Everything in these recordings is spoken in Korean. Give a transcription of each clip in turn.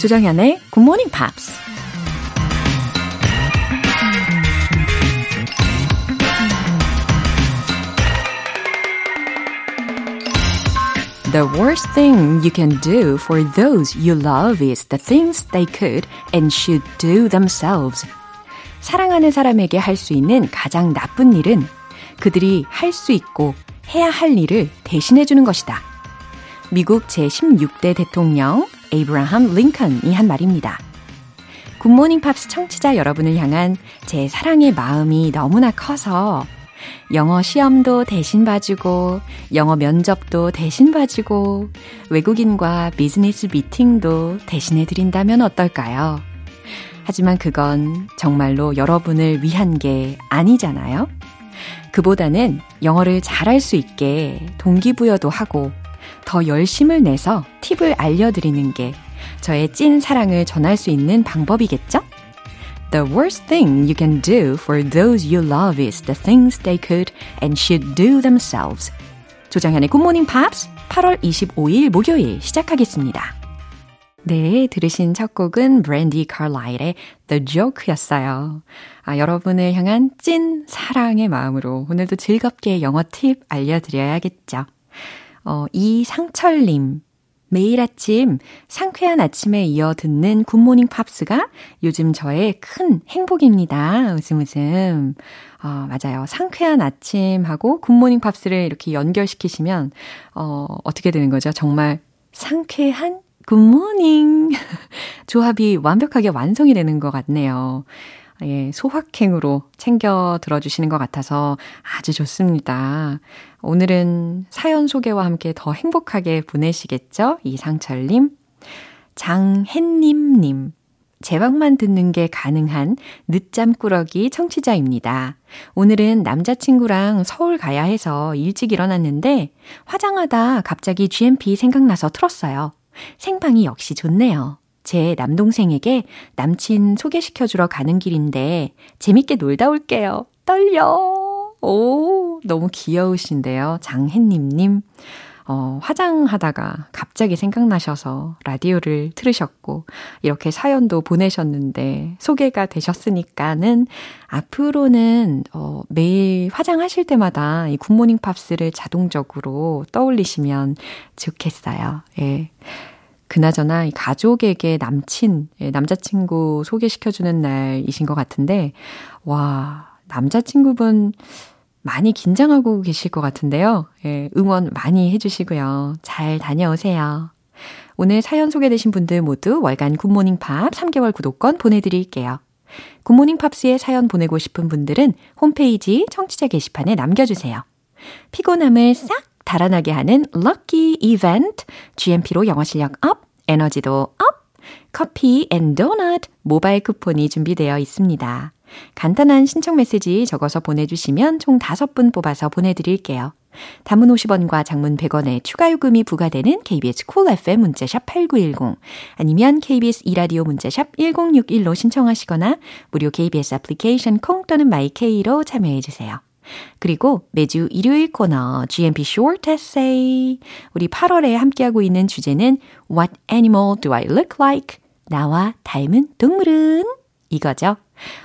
조정현의 Good Morning Pops. The worst thing you can do for those you love is the things they could and should do themselves. 사랑하는 사람에게 할 수 있는 가장 나쁜 일은 그들이 할 수 있고 해야 할 일을 대신해 주는 것이다. 미국 제16대 대통령 에이브라함 링컨이 한 말입니다. 굿모닝 팝스 청취자 여러분을 향한 제 사랑의 마음이 너무나 커서 영어 시험도 대신 봐주고, 영어 면접도 대신 봐주고, 외국인과 비즈니스 미팅도 대신해 드린다면 어떨까요? 하지만 그건 정말로 여러분을 위한 게 아니잖아요? 그보다는 영어를 잘할 수 있게 동기부여도 하고 더 열심을 내서 팁을 알려드리는 게 저의 찐 사랑을 전할 수 있는 방법이겠죠? The worst thing you can do for those you love is the things they could and should do themselves. 조정현의 굿모닝 팝스 8월 25일 목요일 시작하겠습니다. 네, 들으신 첫 곡은 브랜디 칼라일의 The Joke였어요. 아, 여러분을 향한 찐 사랑의 마음으로 오늘도 즐겁게 영어 팁 알려드려야겠죠. 어, 이상철님. 매일 아침 상쾌한 아침에 이어 듣는 굿모닝 팝스가 요즘 저의 큰 행복입니다. 웃음 웃음. 어, 맞아요. 상쾌한 아침하고 굿모닝 팝스를 이렇게 연결시키시면 어, 어떻게 되는 거죠? 정말 상쾌한 굿모닝. 조합이 완벽하게 완성이 되는 것 같네요. 예, 소확행으로 챙겨 들어주시는 것 같아서 아주 좋습니다. 오늘은 사연 소개와 함께 더 행복하게 보내시겠죠? 이상철님. 장햇님님. 제방만 듣는 게 가능한 늦잠 꾸러기 청취자입니다. 오늘은 남자친구랑 서울 가야 해서 일찍 일어났는데 화장하다 갑자기 GMP 생각나서 틀었어요. 생방이 역시 좋네요. 제 남동생에게 남친 소개시켜주러 가는 길인데 재밌게 놀다 올게요. 떨려. 오, 너무 귀여우신데요. 장혜님님. 어, 화장하다가 갑자기 생각나셔서 라디오를 틀으셨고, 이렇게 사연도 보내셨는데, 소개가 되셨으니까는, 앞으로는, 어, 매일 화장하실 때마다 이 굿모닝 팝스를 자동적으로 떠올리시면 좋겠어요. 예. 그나저나 이 가족에게 남친, 예, 남자친구 소개시켜주는 날이신 것 같은데, 와, 남자친구분 많이 긴장하고 계실 것 같은데요. 예, 응원 많이 해주시고요. 잘 다녀오세요. 오늘 사연 소개되신 분들 모두 월간 굿모닝 팝 3개월 구독권 보내드릴게요. 굿모닝 팝스에 사연 보내고 싶은 분들은 홈페이지 청취자 게시판에 남겨주세요. 피곤함을 싹 달아나게 하는 lucky 이벤트, GMP로 영어 실력 up, 에너지도 up, 커피 and 도넛 모바일 쿠폰이 준비되어 있습니다. 간단한 신청 메시지 적어서 보내주시면 총 5분 뽑아서 보내드릴게요. 단문 50원과 장문 100원의 추가 요금이 부과되는 KBS Cool FM 문자샵 8910 아니면 KBS 이라디오 문자샵 1061로 신청하시거나 무료 KBS 애플리케이션 콩 또는 마이케이로 참여해 주세요. 그리고 매주 일요일 코너 GMP Short Essay 우리 8월에 함께하고 있는 주제는 What animal do I look like? 나와 닮은 동물은? 이거죠.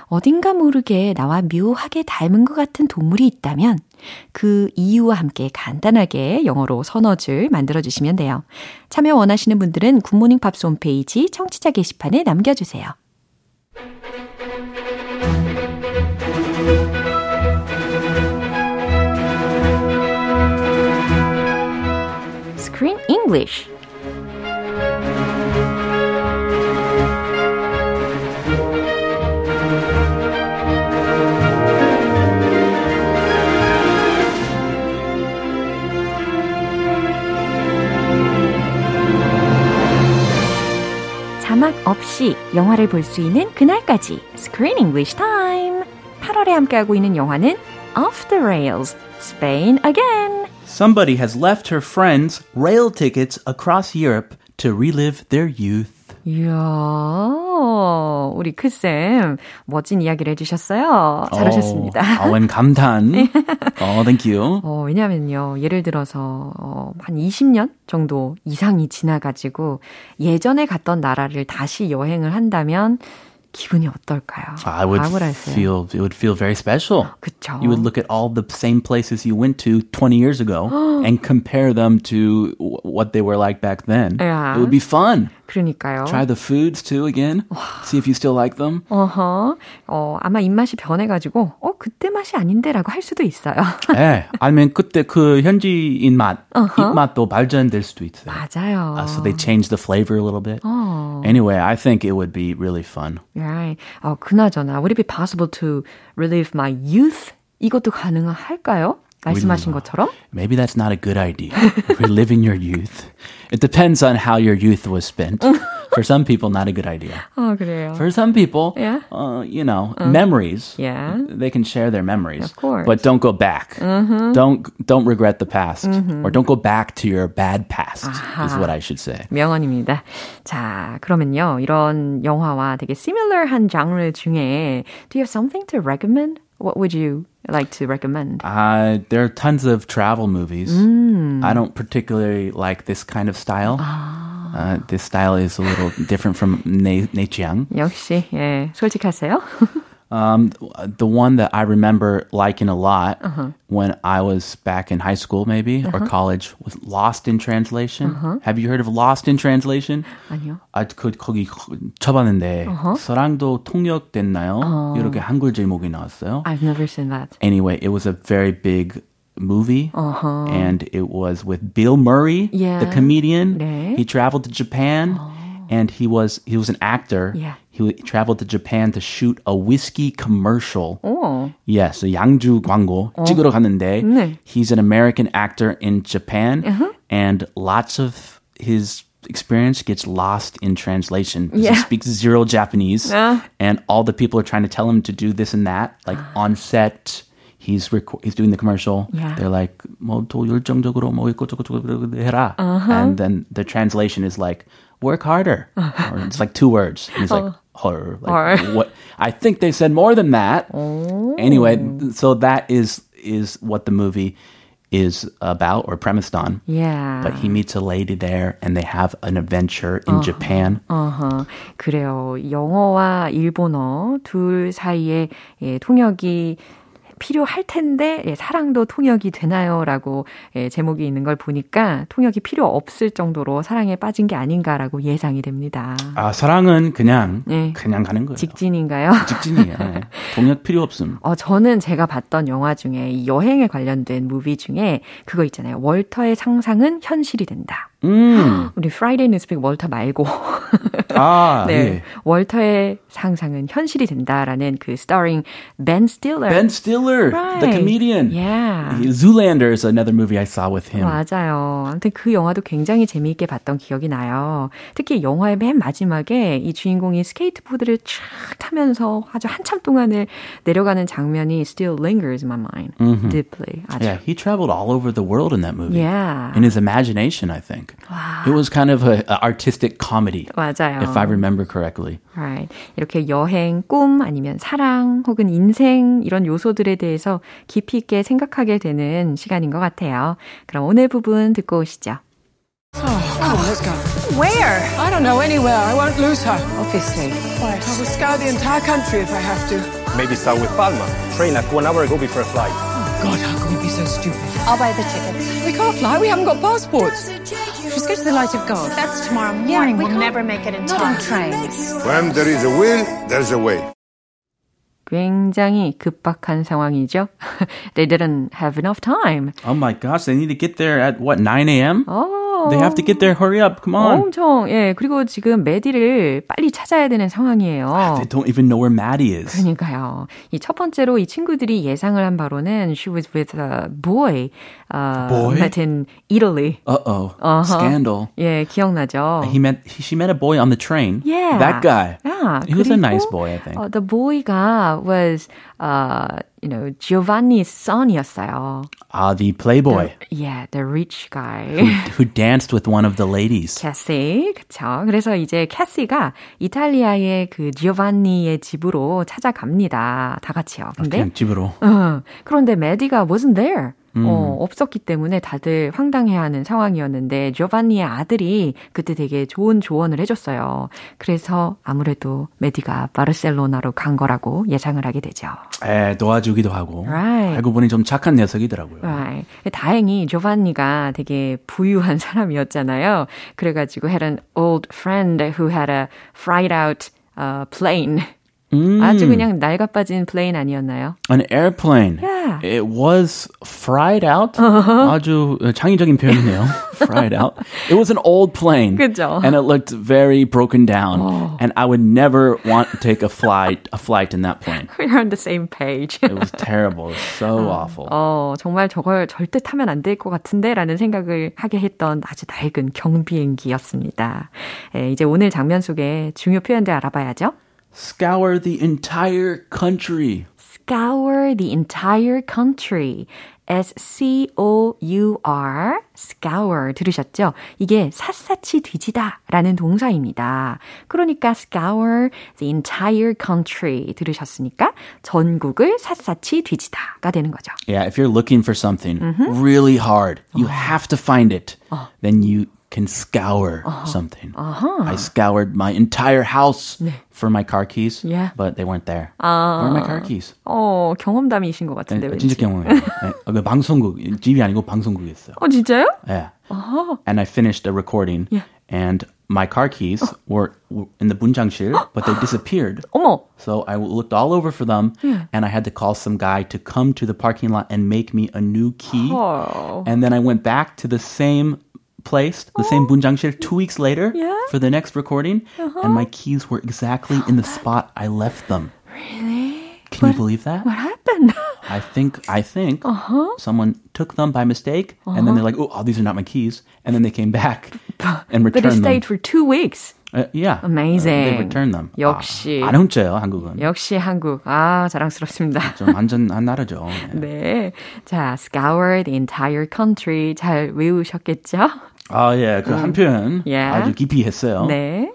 어딘가 모르게 나와 묘하게 닮은 것 같은 동물이 있다면 그 이유와 함께 간단하게 영어로 선어줄 만들어주시면 돼요. 참여 원하시는 분들은 굿모닝 팝스 홈페이지 청취자 게시판에 남겨주세요. English 자막 없이 영화를 볼 수 있는 그날까지 Screen English Time. 8월에 함께하고 있는 영화는 Off the Rails, Spain Again. Somebody has left her friends rail tickets across Europe to relive their youth. 이야, 우리 크쌤, 멋진 이야기를 해주셨어요. 잘하셨습니다. 어, 아웬 감탄. 어, thank you. 어, 왜냐면요, 예를 들어서, 어, 한 20년 정도 이상이 지나가지고, 예전에 갔던 나라를 다시 여행을 한다면, 기분이 어떨까요? I would feel it would feel very special. 그쵸. You would look at all the same places you went to 20 years ago and compare them to what they were like back then. Yeah. It would be fun. 그러니까요. Try the foods too again. See if you still like them. 어허. 어, 아마 입맛이 변해가지고, 어, 그때 맛이 아닌데라고 할 수도 있어요. 네. 아니면 그때 그 현지인 맛, uh-huh. 입맛도 발전될 수도 있어요. 맞아요. Uh, so they change the flavor a little bit. 어. Anyway, I think it would be really fun. Right. 어, 그나저나, would it be possible to relive my youth? 이것도 가능할까요? 말씀하신 것처럼? Maybe that's not a good idea. Reliving your youth. It depends on how your youth was spent. For some people, not a good idea. 어, 그래요. For some people, Yeah. uh, you know, memories. Yeah. They can share their memories. Of course. But don't go back. Don't don't regret the past, or don't go back to your bad past. Is what I should say. 명언입니다. 자, 그러면요. 이런 영화와 되게 similar한 장르 중에 do you have something to recommend? What would you like to recommend? Uh, there are tons of travel movies. I don't particularly like this kind of style. Uh, this style is a little different from Ne Nechiang. 역시 예, 솔직하세요. Um, the one that I remember liking a lot when I was back in high school, maybe or college, was Lost in Translation. Have you heard of Lost in Translation? 아니요. 아, 그 거기 쳐봤는데 사랑도 통역됐나요? 이렇게 한글 제목이 나왔어요. I've never seen that. Anyway, it was a very big movie, Uh-huh. and it was with Bill Murray, Yeah. the comedian. 네. He traveled to Japan, and he was he was an actor. Yeah. He traveled to Japan to shoot a whiskey commercial. 오. Yes, a 양주 광고 찍으러 갔는데 네. he's an American actor in Japan, and lots of his experience gets lost in translation. 'cause Yeah. He speaks zero Japanese, Uh. and all the people are trying to tell him to do this and that, like on set. He's reco- he's doing the commercial. Yeah. They're like, 뭐더 열정적으로 뭐 이것저것 해라, and then the translation is like, work harder, or it's like two words. And he's like, horror. Like, Horror. what? I think they said more than that. Anyway, so that is is what the movie is about or premised on. Yeah. But he meets a lady there, and they have an adventure in Japan. 어허, 그래요. 영어와 일본어 둘 사이에 예, 통역이 필요할 텐데 예, 사랑도 통역이 되나요?라고 예, 제목이 있는 걸 보니까 통역이 필요 없을 정도로 사랑에 빠진 게 아닌가라고 예상이 됩니다. 아 사랑은 그냥 네. 그냥 가는 거예요. 직진인가요? 직진이에요. 네. 통역 필요 없음. 어, 저는 제가 봤던 영화 중에 이 여행에 관련된 movie 중에 그거 있잖아요. 월터의 상상은 현실이 된다. 음. 우리 Friday News Pick 월터 말고 아 네. 예. 월터의 상상은 현실이 된다라는 그 starring Ben Stiller. Ben Stiller, the Right. comedian. Yeah. Zoolander is another movie I saw with him. 맞아요. 아무튼 그 영화도 굉장히 재미있게 봤던 기억이 나요. 특히 영화의 맨 마지막에 이 주인공이 스케이트보드를 쫙 타면서 아주 한참 동안을 내려가는 장면이 still lingers in my mind deeply. 아주. Yeah, he traveled all over the world in that movie. Yeah. In his imagination, I think. It was kind of a, a artistic comedy, 맞아요. if I remember correctly. Right. 이렇게 여행, 꿈, 아니면 사랑, 혹은 인생, 이런 요소들에 대해서 깊이 있게 생각하게 되는 시간인 것 같아요. 그럼 오늘 부분 듣고 오시죠. Oh, let's go. Where? I don't know anywhere. I won't lose her. Obviously. I will scour the entire country if I have to. Maybe start with Palma. Train like one hour ago before flight. God, how can we be so stupid? I'll buy the tickets. We can't fly. We haven't got passports. Let's go to the Light of God. That's tomorrow morning. we'll never make it in time. trains. When there is a will, there's a way. 굉장히 급박한 상황이죠. They didn't have enough time. Oh my gosh, they need to get there at what, 9 a.m.? 어. They have to get there. Hurry up. Come on. 엄청, 예. 그리고 지금 메디를 빨리 찾아야 되는 상황이에요. They don't even know where Maddie is. 그러니까요. 이 첫 번째로 이 친구들이 예상을 한 바로는 she was with a boy, uh, Boy? met in Italy. Uh-oh. Uh-huh. Scandal. 예, 기억나죠? He met he, she met a boy on the train. Yeah. That guy. Yeah, He was a nice boy, I think. 어, the boy가 was uh, you know, Giovanni's son이었어요. Ah, the playboy Yeah, the rich guy. who danced with one of the ladies. 캐시, 그쵸. 그래서 이제 캐시가 이탈리아의 그 지오반니의 집으로 찾아갑니다. 다 같이요. 근데, 그냥 집으로. 어, 그런데 메디가 wasn't there. 어, 없었기 때문에 다들 황당해하는 상황이었는데 조반니의 아들이 그때 되게 좋은 조언을 해줬어요. 그래서 아무래도 메디가 바르셀로나로 간 거라고 예상을 하게 되죠. 에, 도와주기도 하고. Right. 알고 보니 좀 착한 녀석이더라고요. Right. 다행히 조반니가 되게 부유한 사람이었잖아요. 그래가지고 had an old friend who had a fried out uh, plane. 음. 아주 그냥 낡아 빠진 플레인 아니었나요? An airplane. Yeah. It was fried out. 아주 창의적인 표현이네요. fried out. It was an old plane. 그죠. And it looked very broken down. And I would never want to take a flight, a flight in that plane. We're on the same page. It was terrible. It was so awful. 어, 정말 저걸 절대 타면 안 될 것 같은데 라는 생각을 하게 했던 아주 낡은 경비행기였습니다. 예, 이제 오늘 장면 속에 중요 표현들 알아봐야죠. Scour the entire country. scour the entire country. S-C-O-U-R, scour 들으셨죠? 이게 샅샅이 뒤지다 라는 동사입니다. 그러니까 scour the entire country 들으셨으니까 전국을 샅샅이 뒤지다가 되는 거죠. Yeah, if you're looking for something really hard, you have to find it. Then you can scour something. I scoured my entire house for my car keys, Yeah. but they weren't there. Where are my car keys? 어, 경험담이신 것 같은데 왠지. 진짜 경험이에요. 네, 그 방송국 집이 아니고 방송국이었어요. 어, 진짜요? Yeah. And I finished a recording, Yeah. and my car keys were, were in the bunjangshil, but they disappeared. 어머, So I looked all over for them, and I had to call some guy to come to the parking lot and make me a new key. Oh. And then I went back to the same place, the same bunjangshil, two weeks later Yeah? for the next recording, and my keys were exactly in the spot I left them. really? Can you believe that? What happened? I think I think someone took them by mistake, and then they're like, "Oh, oh, these are not my keys," and then they came back and But it returned stayed them. for two weeks. Uh, yeah, Amazing. Uh, they returned them. 역시. 아, 안 훔쳐요 한국은. 역시 한국. 아, 자랑스럽습니다. 좀 안전한 나라죠. 네. 네. 자, scour the entire country 잘 외우셨겠죠? 아, 예, 그 한 표현 예. 아주 깊이 했어요. 네.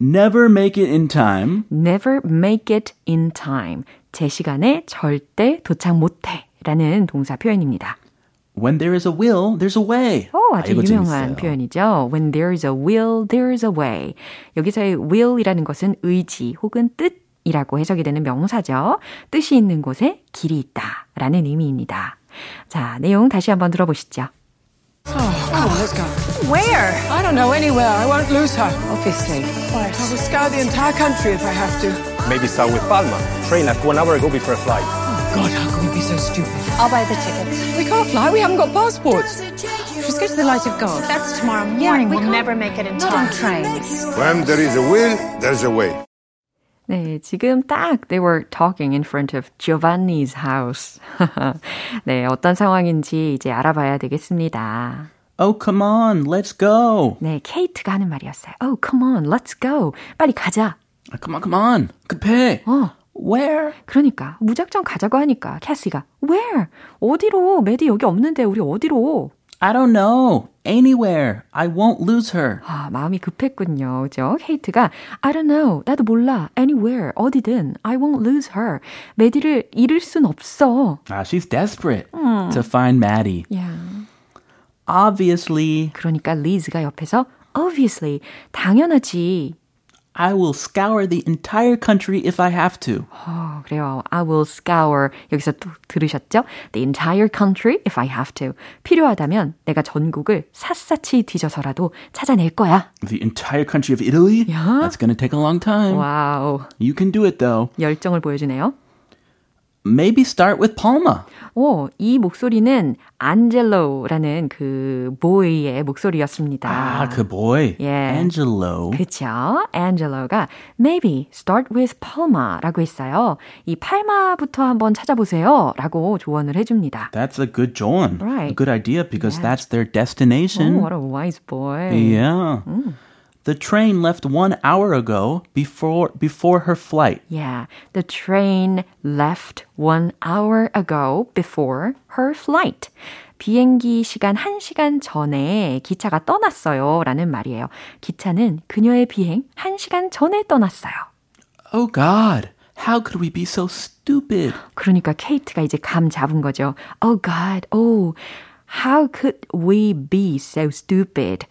Never make it in time. never make it in time. 제 시간에 절대 도착 못해. 라는 동사 표현입니다. When there is a will, there's a way. 오, 아, 아주 이거 유명한 재밌어요. 표현이죠. When there is a will, there is a way. 여기서의 will이라는 것은 의지 혹은 뜻이라고 해석이 되는 명사죠. 뜻이 있는 곳에 길이 있다. 라는 의미입니다. 자, 내용 다시 한번 들어보시죠. Oh, come on, let's go. Where? I don't know anywhere. I won't lose her. Obviously. I will scour the entire country if I have to. Maybe start with Palma. Train at one hour ago before a flight. Oh, God, how can we be so stupid? I'll buy the tickets. We can't fly. We haven't got passports. Just go to the Light of God. That's tomorrow morning. we'll never make it in time. Not on trains. When there is a will, there's a way. 네, 지금 딱 they were talking in front of Giovanni's house. 네, 어떤 상황인지 이제 알아봐야 되겠습니다. Oh, come on, let's go. 네, 케이트가 하는 말이었어요. Oh, come on, let's go. 빨리 가자. Ah, Come on, come on. 급해. 어, Where? 그러니까 무작정 가자고 하니까 캐시가 Where? 어디로? 메디 여기 없는데 우리 어디로? I don't know. Anywhere. I won't lose her. 아, 마음이 급했군요. 그죠? 케이트가 I don't know. 나도 몰라. Anywhere. 어디든. I won't lose her. 메디를 잃을 순 없어. Ah, she's desperate to find Maddie. 야. Obviously, 그러니까 리즈가 옆에서 obviously 당연하지. I will scour the entire country if I have to. 어, 그래요. I will scour. 여기서 또 들으셨죠? The entire country if I have to. 필요하다면 내가 전국을 샅샅이 뒤져서라도 찾아낼 거야. The entire country of Italy? Yeah. That's going to take a long time. 와우. You can do it though. 열정을 보여주네요. Maybe start with Palma. 오, 이 목소리는 안젤로라는 그 보이의 목소리였습니다. Ah, good boy. Yeah. Angelo. 그쵸. 안젤로가 maybe start with Palma라고 했어요. 이 팔마부터 한번 찾아보세요. 라고 조언을 해 줍니다. That's a good. A Right. good idea because Yeah. that's their Oh, destination. what a wise boy. Yeah. The train left one hour ago before before her flight. Yeah, the train left one hour ago before her flight. 비행기 시간 1시간 전에 기차가 떠났어요. 라는 말이에요. 기차는 그녀의 비행 1시간 전에 떠났어요. Oh God, how could we be so stupid? 그러니까 케이트가 이제 감 잡은 거죠. Oh God, oh, how could we be so stupid?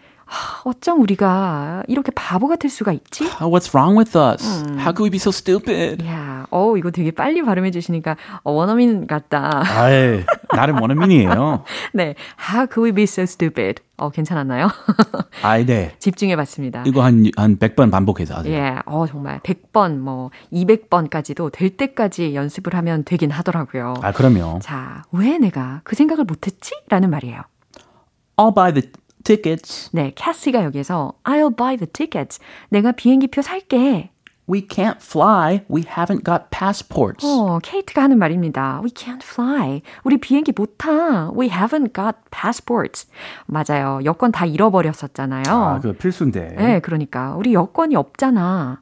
어쩜 우리가 이렇게 바보 같을 수가 있지? What's wrong with us? How could we be so stupid? 야, 어, 이거 되게 빨리 발음해 주시니까 어, 원어민 같다. 아이, 나름 원어민이에요. 네, how could we be so stupid? 어, 괜찮았나요? 아이, 네. 집중해 봤습니다. 이거 한, 한 100번 반복해서 하세요. 예, 어, 정말 100번, 뭐, 200번까지도 될 때까지 연습을 하면 되긴 하더라고요. 아, 그럼요. 자, 왜 내가 그 생각을 못했지? 라는 말이에요. I'll buy the tickets. 네, 캐시가 여기서 I'll buy the tickets. 내가 비행기표 살게. We can't fly. We haven't got passports. 어, 케이트가 하는 말입니다. We can't fly. 우리 비행기 못 타. We haven't got passports. 맞아요. 여권 다 잃어버렸었잖아요. 아, 그 필수인데. 네, 그러니까 우리 여권이 없잖아.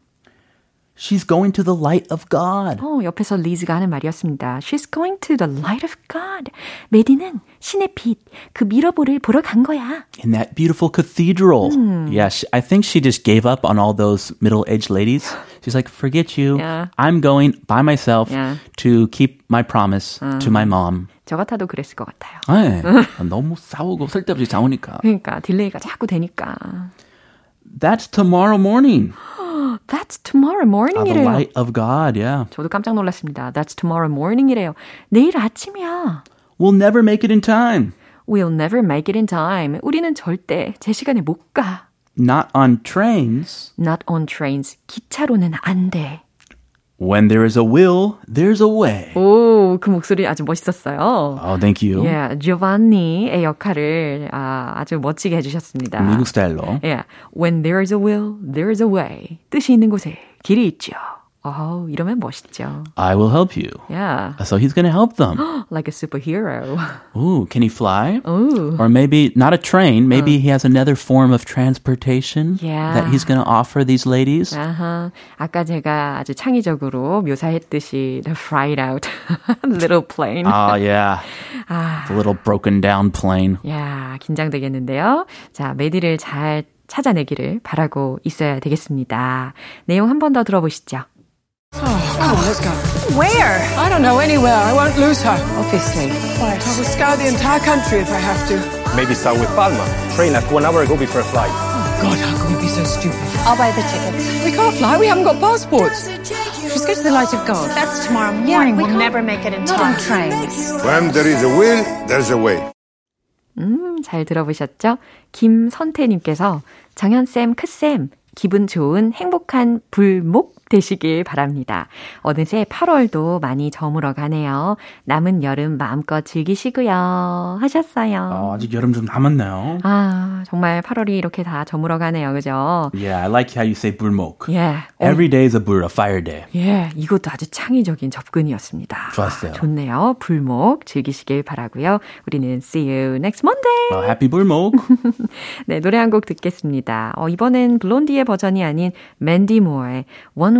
She's going to the light of God. 어, 옆에서 리즈가 하는 말이었습니다. She's going to the light of God. 메디는 신의 빛, 그 미러볼을 보러 간 거야. In that beautiful cathedral. Yeah, she, I think she just gave up on all those middle-aged ladies. She's like, forget you. Yeah. I'm going by myself Yeah. to keep my promise to my mom. 저 같아도 그랬을 것 같아요. 네. 너무 싸우고 쓸데없이 싸우니까. 그러니까 딜레이가 자꾸 되니까. That's tomorrow morning. That's tomorrow Uh, the morning이래요. light of God, yeah. 저도 깜짝 놀랐습니다. That's tomorrow morning이래요. 내일 아침이야. We'll never make it in time. We'll never make it in time. 우리는 절대 제 시간에 못 가. Not on trains. Not on trains. 기차로는 안 돼. When there is a will, there's a way. 오, 그 목소리 아주 멋있었어요. Oh, thank you. 예, 조반니의 역할을 아, 아주 멋지게 해주셨습니다. 미국 스타일로. 예, when there is a will, there is a way. 뜻이 있는 곳에 길이 있죠. 어우, 이러면 멋있죠. I will help you. Yeah, So he's going to help them. like a superhero. Ooh, can he fly? Ooh. Or maybe not a train. Maybe he has another form of transportation Yeah. that he's going to offer these ladies. 아하, 아까 제가 아주 창의적으로 묘사했듯이 the fried out little plane. Oh, yeah. 아, The little broken down plane. 야, 긴장되겠는데요. 자, 메디를 잘 찾아내기를 바라고 있어야 되겠습니다. 내용 한 번 더 들어보시죠. Come on, let's go. Where? I don't know anywhere. I won't lose her. Obviously. I will scour the entire country if I have to. Maybe start with Palma. Train left one hour ago before a flight. God, how can we be so stupid? I'll buy the tickets. We can't fly. We haven't got passports. Just go to the light of God. That's tomorrow morning. we'll never make it in time. Not on trains. When there is a will, there's a way. 음, 잘 들어보셨죠? 김선태님께서 정현쌤, 크쌤, 기분 좋은 행복한 불목 되시길 바랍니다. 어느새 8월도 많이 저물어 가네요. 남은 여름 마음껏 즐기시고요. 하셨어요. 어, 아직 여름 좀 남았나요? 아, 정말 8월이 이렇게 다 저물어 가네요. 그죠? Yeah, I like how you say 불목. 예. Every day is a bur, a fire day. 예, 이것도 아주 창의적인 접근이었습니다. 좋았어요. 아, 좋네요. 불목 즐기시길 바라고요. 우리는 see you next Monday. Well, happy 불목. 네, 노래 한 곡 듣겠습니다. 어, 이번엔 블론디의 버전이 아닌 맨디 모어의 One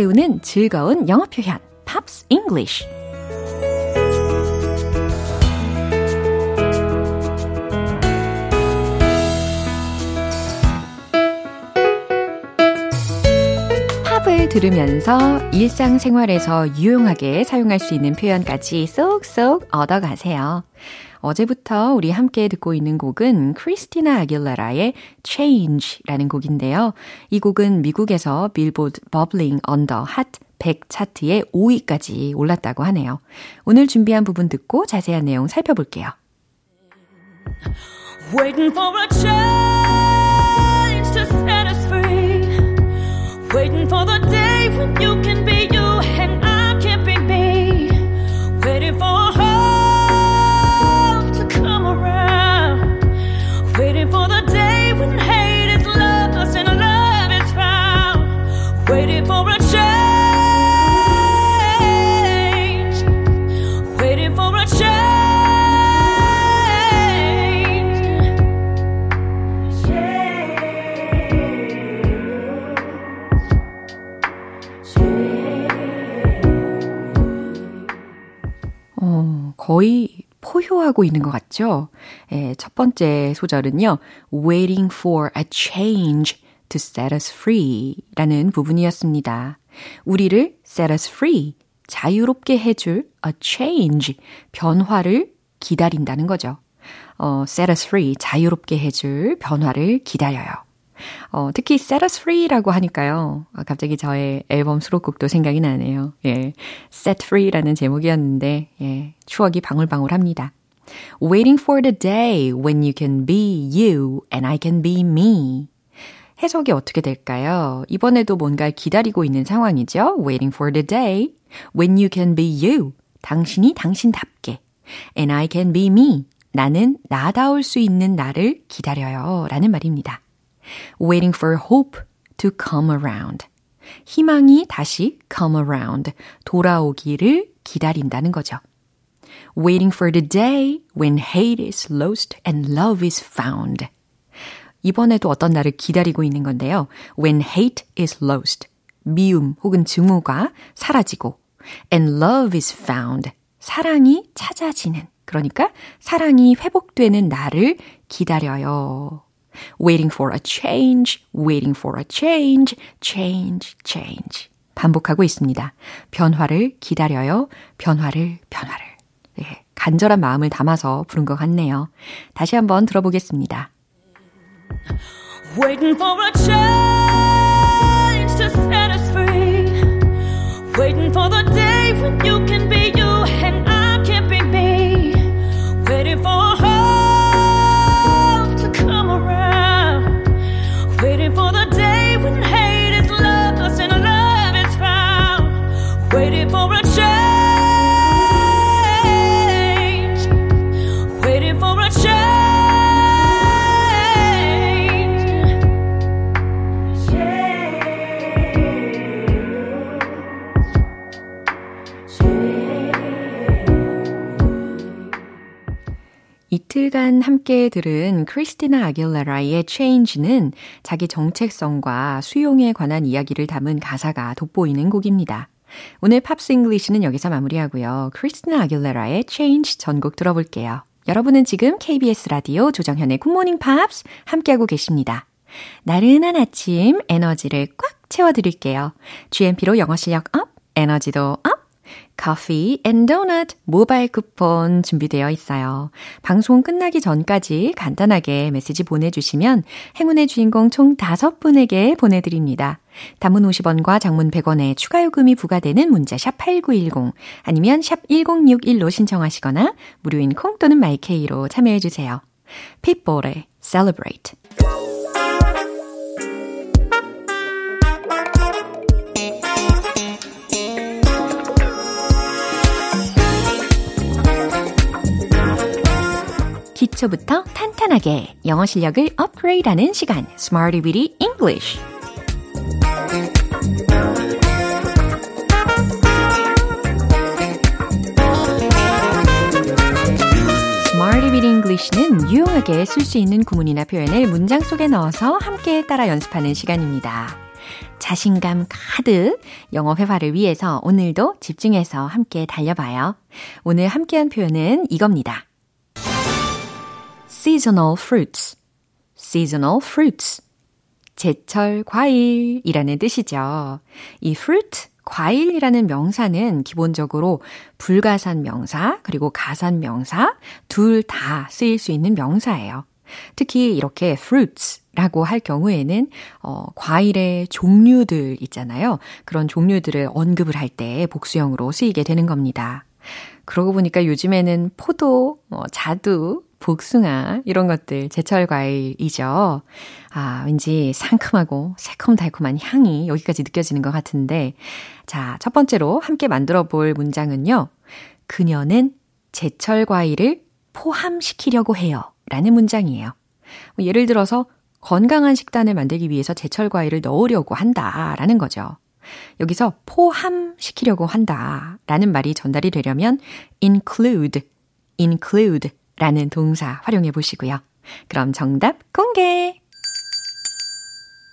배우는 즐거운 영어 표현, Pops English. 팝을 들으면서 일상생활에서 유용하게 사용할 수 있는 표현까지 쏙쏙 얻어가세요. 어제부터 우리 함께 듣고 있는 곡은 크리스티나 아길레라의 Change라는 곡인데요. 이 곡은 미국에서 빌보드 버블링 언더 핫 100 차트에 5위까지 올랐다고 하네요. 오늘 준비한 부분 듣고 자세한 내용 살펴볼게요. Waiting for a change to set us free. Waiting for the day when you can 포효하고 있는 것 같죠? 예, 첫 번째 소절은요. Waiting for a change to set us free 라는 부분이었습니다. 우리를 set us free, 자유롭게 해줄 a change, 변화를 기다린다는 거죠. 어, set us free, 자유롭게 해줄 변화를 기다려요. 어, 특히 Set Us Free라고 하니까요. 아, 갑자기 저의 앨범 수록곡도 생각이 나네요. 예. Set Free라는 제목이었는데, 예. 추억이 방울방울합니다. Waiting for the day when you can be you and I can be me. 해석이 어떻게 될까요? 이번에도 뭔가 기다리고 있는 상황이죠. Waiting for the day when you can be you. 당신이 당신답게. And I can be me. 나는 나다울 수 있는 나를 기다려요. 라는 말입니다. waiting for hope to come around. 희망이 다시 come around, 돌아오기를 기다린다는 거죠. Waiting for the day when hate is lost and love is found. 이번에도 어떤 날을 기다리고 있는 건데요. when hate is lost, 미움 혹은 증오가 사라지고 and love is found, 사랑이 찾아지는, 그러니까 사랑이 회복되는 날을 기다려요. waiting for a change, waiting for a change, change, change. 반복하고 있습니다. 변화를 기다려요. 변화를, 변화를. 네, 간절한 마음을 담아서 부른 것 같네요. 다시 한번 들어보겠습니다. Waiting for a change to set us free. Waiting for the day when you can be 이틀간 함께 들은 크리스티나 아길레라의 Change는 자기 정체성과 수용에 관한 이야기를 담은 가사가 돋보이는 곡입니다. 오늘 Pops English는 여기서 마무리하고요. 크리스티나 아길레라의 Change 전곡 들어볼게요. 여러분은 지금 KBS 라디오 조정현의 굿모닝 팝스 함께하고 계십니다. 나른한 아침 에너지를 꽉 채워드릴게요. GMP로 영어 실력 up, 에너지도 up! 커피 and 도넛 모바일 쿠폰 준비되어 있어요. 방송 끝나기 전까지 간단하게 메시지 보내주시면 행운의 주인공 총 5분에게 보내드립니다. 단문 50원과 장문 100원의 추가 요금이 부과되는 문자 샵 8910 아니면 샵 1061로 신청하시거나 무료인 콩 또는 마이케이로 참여해 주세요. 핏불의 Celebrate 기초부터 탄탄하게 영어 실력을 업그레이드하는 시간 Smarty Weedy English English는 유용하게 쓸 수 있는 구문이나 표현을 문장 속에 넣어서 함께 따라 연습하는 시간입니다. 자신감 가득 영어 회화를 위해서 오늘도 집중해서 함께 달려봐요. 오늘 함께한 표현은 이겁니다. Seasonal fruits, seasonal fruits. 제철 과일이라는 뜻이죠. 이 fruit, 과일이라는 명사는 기본적으로 불가산 명사, 그리고 가산 명사, 둘 다 쓰일 수 있는 명사예요. 특히 이렇게 fruits라고 할 경우에는 어, 과일의 종류들 있잖아요. 그런 종류들을 언급을 할 때 복수형으로 쓰이게 되는 겁니다. 그러고 보니까 요즘에는 포도, 뭐 자두, 복숭아 이런 것들 제철 과일이죠. 아, 왠지 상큼하고 새콤달콤한 향이 여기까지 느껴지는 것 같은데 자, 첫 번째로 함께 만들어 볼 문장은요. 그녀는 제철 과일을 포함시키려고 해요. 라는 문장이에요. 뭐 예를 들어서 건강한 식단을 만들기 위해서 제철 과일을 넣으려고 한다. 라는 거죠. 여기서 포함시키려고 한다. 라는 말이 전달이 되려면 include, include 라는 동사 활용해 보시고요. 그럼 정답 공개!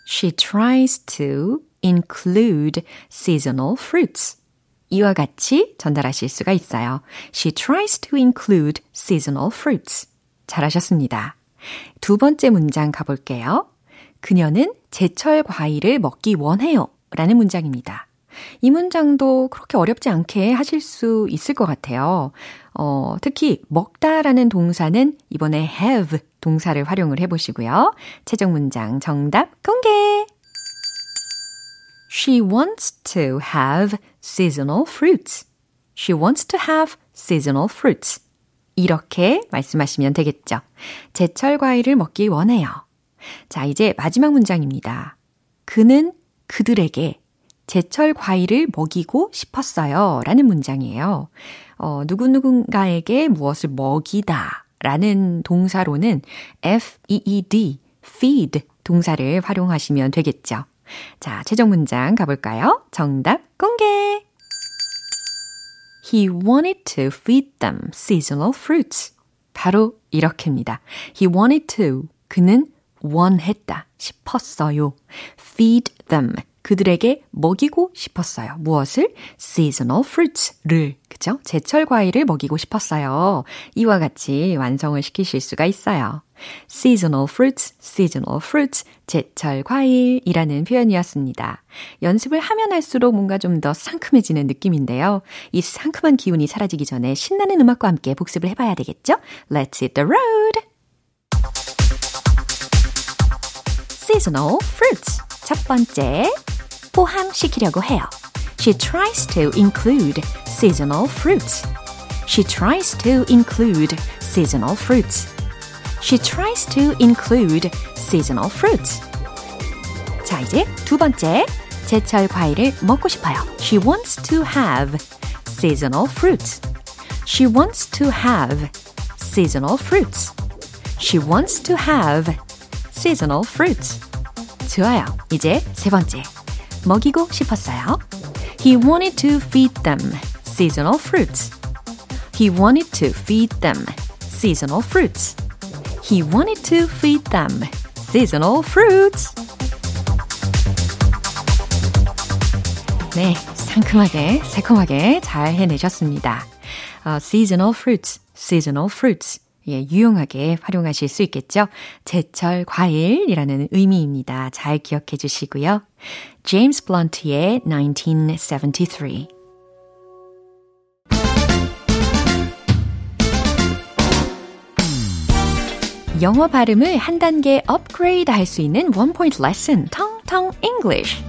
She tries to include seasonal fruits. 이와 같이 전달하실 수가 있어요. She tries to include seasonal fruits. 잘하셨습니다. 두 번째 문장 가볼게요. 그녀는 제철 과일을 먹기 원해요. 라는 문장입니다. 이 문장도 그렇게 어렵지 않게 하실 수 있을 것 같아요. 어, 특히 먹다라는 동사는 이번에 have 동사를 활용을 해보시고요. 최종 문장 정답 공개! She wants to have seasonal fruits. She wants to have seasonal fruits. 이렇게 말씀하시면 되겠죠. 제철 과일을 먹기 원해요. 자, 이제 마지막 문장입니다. 그는 그들에게 제철 과일을 먹이고 싶었어요. 라는 문장이에요. 어, 누구누군가에게 무엇을 먹이다 라는 동사로는 f-e-e-d, feed 동사를 활용하시면 되겠죠. 자, 최종 문장 가볼까요? 정답 공개! He wanted to feed them seasonal fruits. 바로 이렇게입니다. He wanted to. 그는 원했다, 싶었어요. feed them. 그들에게 먹이고 싶었어요. 무엇을? seasonal fruits를, 그죠? 제철 과일을 먹이고 싶었어요. 이와 같이 완성을 시키실 수가 있어요. seasonal fruits, seasonal fruits, 제철 과일이라는 표현이었습니다. 연습을 하면 할수록 뭔가 좀 더 상큼해지는 느낌인데요. 이 상큼한 기운이 사라지기 전에 신나는 음악과 함께 복습을 해봐야 되겠죠? Let's hit the road! seasonal fruits. 첫 번째, 포함시키려고 해요. She tries to include seasonal fruits. She tries to include seasonal fruits. She tries to include seasonal fruits. 자, 이제 두 번째. 제철 과일을 먹고 싶어요. She wants to have seasonal fruits. She wants to have seasonal fruits. She wants to have seasonal fruits. 좋아요. 이제 세 번째. 먹이고 싶었어요. He wanted to feed them seasonal fruits. He wanted to feed them seasonal fruits. He wanted to feed them seasonal fruits. 네, 상큼하게, 새콤하게 잘 해내셨습니다. Uh, seasonal fruits, seasonal fruits. 예, 유용하게 활용하실 수 있겠죠? 제철 과일이라는 의미입니다. 잘 기억해 주시고요. 제임스 블런트의 1973. 영어 발음을 한 단계 업그레이드 할 수 있는 원 포인트 레슨, 텅텅 English.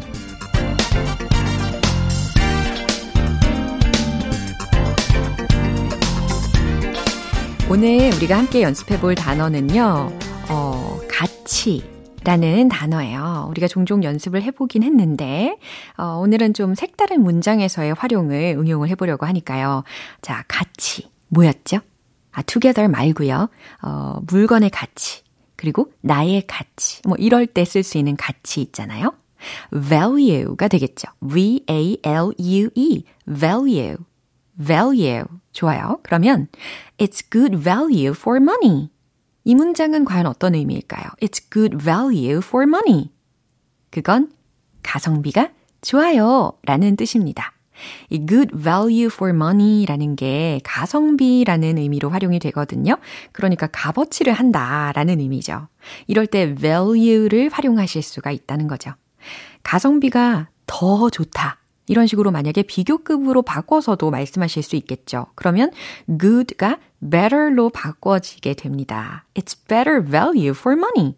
오늘 우리가 함께 연습해 볼 단어는요, 어, 가치. 라는 단어예요. 우리가 종종 연습을 해보긴 했는데, 어, 오늘은 좀 색다른 문장에서의 활용을 응용을 해보려고 하니까요. 자, 가치. 뭐였죠? 아, together 말고요. 어, 물건의 가치. 그리고 나의 가치. 뭐, 이럴 때 쓸 수 있는 가치 있잖아요. value가 되겠죠. V-A-L-U-E. value. value. 좋아요. 그러면 it's good value for money. 이 문장은 과연 어떤 의미일까요? It's good value for money. 그건 가성비가 좋아요 라는 뜻입니다. 이 good value for money 라는 게 가성비라는 의미로 활용이 되거든요. 그러니까 값어치를 한다 라는 의미죠. 이럴 때 value를 활용하실 수가 있다는 거죠. 가성비가 더 좋다. 이런 식으로 만약에 비교급으로 바꿔서도 말씀하실 수 있겠죠. 그러면 good가 better로 바꿔지게 됩니다. It's better value for money.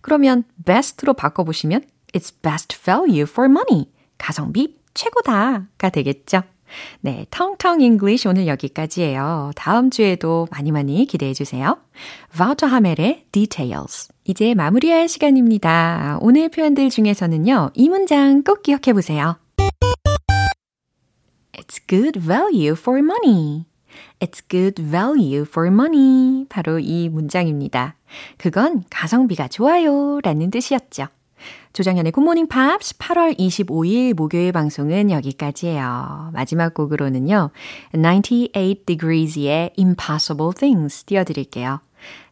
그러면 best로 바꿔보시면 It's best value for money. 가성비 최고다가 되겠죠. 네, 텅텅 English 오늘 여기까지예요. 다음 주에도 많이 많이 기대해 주세요. 바우처 하멜의 Details. 이제 마무리할 시간입니다. 오늘 표현들 중에서는요, 이 문장 꼭 기억해 보세요. It's good value for money. It's good value for money. 바로 이 문장입니다. 그건 가성비가 좋아요. 라는 뜻이었죠. 조정현의 굿모닝 팝스 8월 25일 목요일 방송은 여기까지예요. 마지막 곡으로는요. 98 Degrees의 Impossible Things 띄워드릴게요.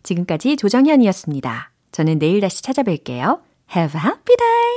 지금까지 조정현이었습니다. 저는 내일 다시 찾아뵐게요. Have a happy day!